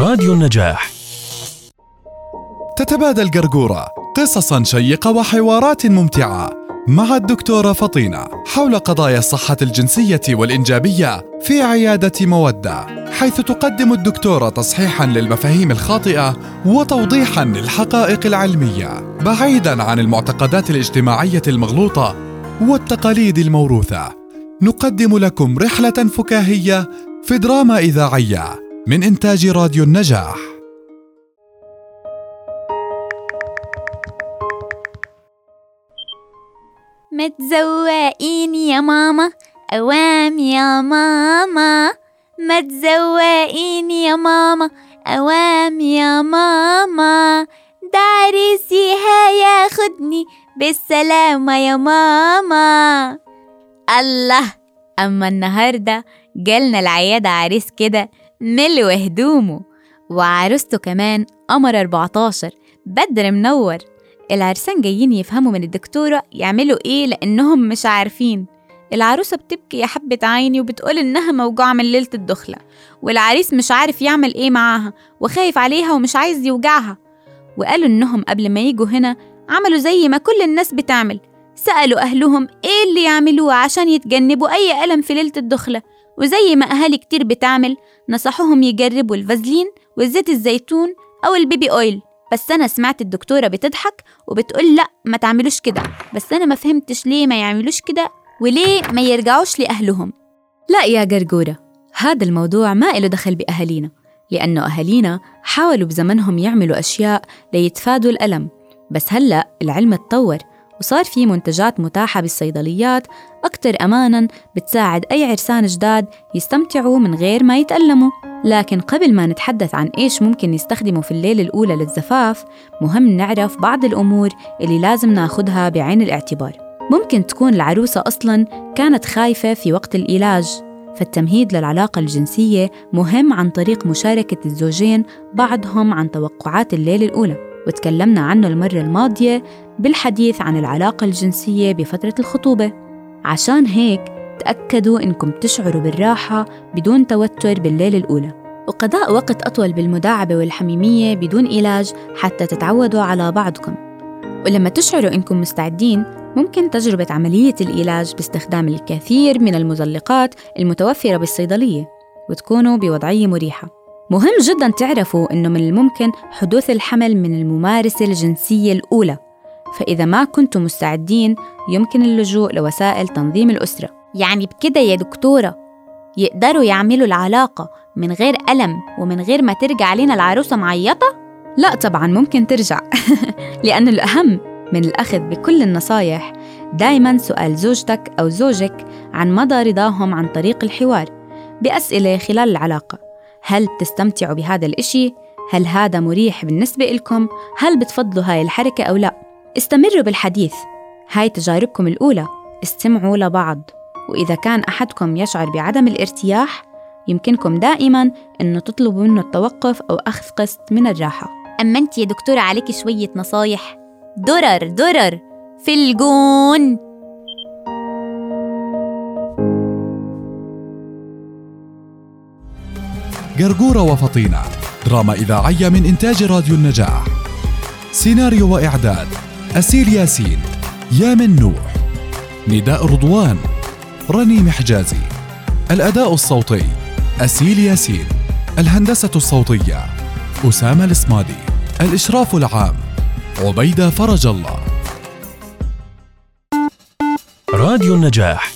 راديو النجاح. تتبادل قرقورة قصصا شيقة وحوارات ممتعة مع الدكتورة فطينة حول قضايا الصحة الجنسية والإنجابية في عيادة مودة حيث تقدم الدكتورة تصحيحا للمفاهيم الخاطئة وتوضيحا للحقائق العلمية بعيدا عن المعتقدات الاجتماعية المغلوطة والتقاليد الموروثة. نقدم لكم رحلة فكاهية في دراما إذاعية من إنتاج راديو النجاح. ما تزوقيني يا ماما أوام يا ماما. ما تزوقيني يا ماما أوام يا ماما. ده عريسي هياخدني بالسلامة يا ماما. الله أما النهاردة جالنا العيادة عريس كده ملو هدومه وعروسته كمان قمر 14 بدر منور. العرسان جايين يفهموا من الدكتورة يعملوا إيه لأنهم مش عارفين. العروسة بتبكي يا حبة عيني وبتقول إنها موجوعة من ليلة الدخلة. والعريس مش عارف يعمل إيه معاها وخايف عليها ومش عايز يوجعها. وقالوا إنهم قبل ما يجوا هنا عملوا زي ما كل الناس بتعمل سألوا أهلهم إيه اللي يعملوه عشان يتجنبوا أي ألم في ليلة الدخلة. وزي ما أهالي كتير بتعمل نصحوهم يجربوا الفازلين والزيت الزيتون أو البيبي أويل. بس أنا سمعت الدكتورة بتضحك وبتقول لأ ما تعملوش كده. بس أنا ما فهمتش ليه ما يعملوش كده وليه ما يرجعوش لأهلهم. لأ يا جرجورة هذا الموضوع ما إله دخل بأهالينا لأنه أهالينا حاولوا بزمنهم يعملوا أشياء ليتفادوا الألم. بس هلأ العلم اتطور. وصار في منتجات متاحة بالصيدليات. أكثر أماناً بتساعد أي عرسان جداد يستمتعوا من غير ما يتألموا. لكن قبل ما نتحدث عن إيش ممكن نستخدمه في الليلة الأولى للزفاف مهم نعرف بعض الأمور اللي لازم ناخدها بعين الاعتبار. ممكن تكون العروسة أصلاً كانت خايفة في وقت العلاج فالتمهيد للعلاقة الجنسية مهم عن طريق مشاركة الزوجين بعضهم عن توقعات الليلة الأولى. وتكلمنا عنه المرة الماضية بالحديث عن العلاقة الجنسية بفترة الخطوبة. عشان هيك تأكدوا إنكم تشعروا بالراحة بدون توتر بالليلة الأولى. وقضاء وقت أطول بالمداعبة والحميمية بدون علاج حتى تتعودوا على بعضكم. ولما تشعروا إنكم مستعدين ممكن تجربة عملية العلاج باستخدام الكثير من المزلقات المتوفرة بالصيدلية وتكونوا بوضعية مريحة. مهم جدا تعرفوا إنه من الممكن حدوث الحمل من الممارسة الجنسية الأولى. فإذا ما كنتم مستعدين يمكن اللجوء لوسائل تنظيم الأسرة. يعني بكده يا دكتورة. يقدروا يعملوا العلاقة من غير ألم ومن غير ما ترجع لنا العروسة معيطة؟ لا طبعا ممكن ترجع. لأن الأهم من الأخذ بكل النصايح دايما سؤال زوجتك أو زوجك عن مدى رضاهم عن طريق الحوار. بأسئلة خلال العلاقة. هل بتستمتعوا بهذا الإشي؟ هل هذا مريح بالنسبة لكم؟ هل بتفضلوا هاي الحركة أو لا؟ استمروا بالحديث هاي تجاربكم الأولى استمعوا لبعض وإذا كان أحدكم يشعر بعدم الارتياح يمكنكم دائما أنه تطلبوا منه التوقف أو أخذ قسط من الراحة أما أنت يا دكتورة عليكي شوية نصايح درر درر في الجون قرقورة وفطينة. دراما إذاعية من إنتاج راديو النجاح سيناريو وإعداد أسيل ياسين يامن نوح. نداء رضوان رنيم حجازي الأداء الصوتي أسيل ياسين. الهندسة الصوتية أسامة الإصمادي الإشراف العام عبيدة فرج الله. راديو النجاح.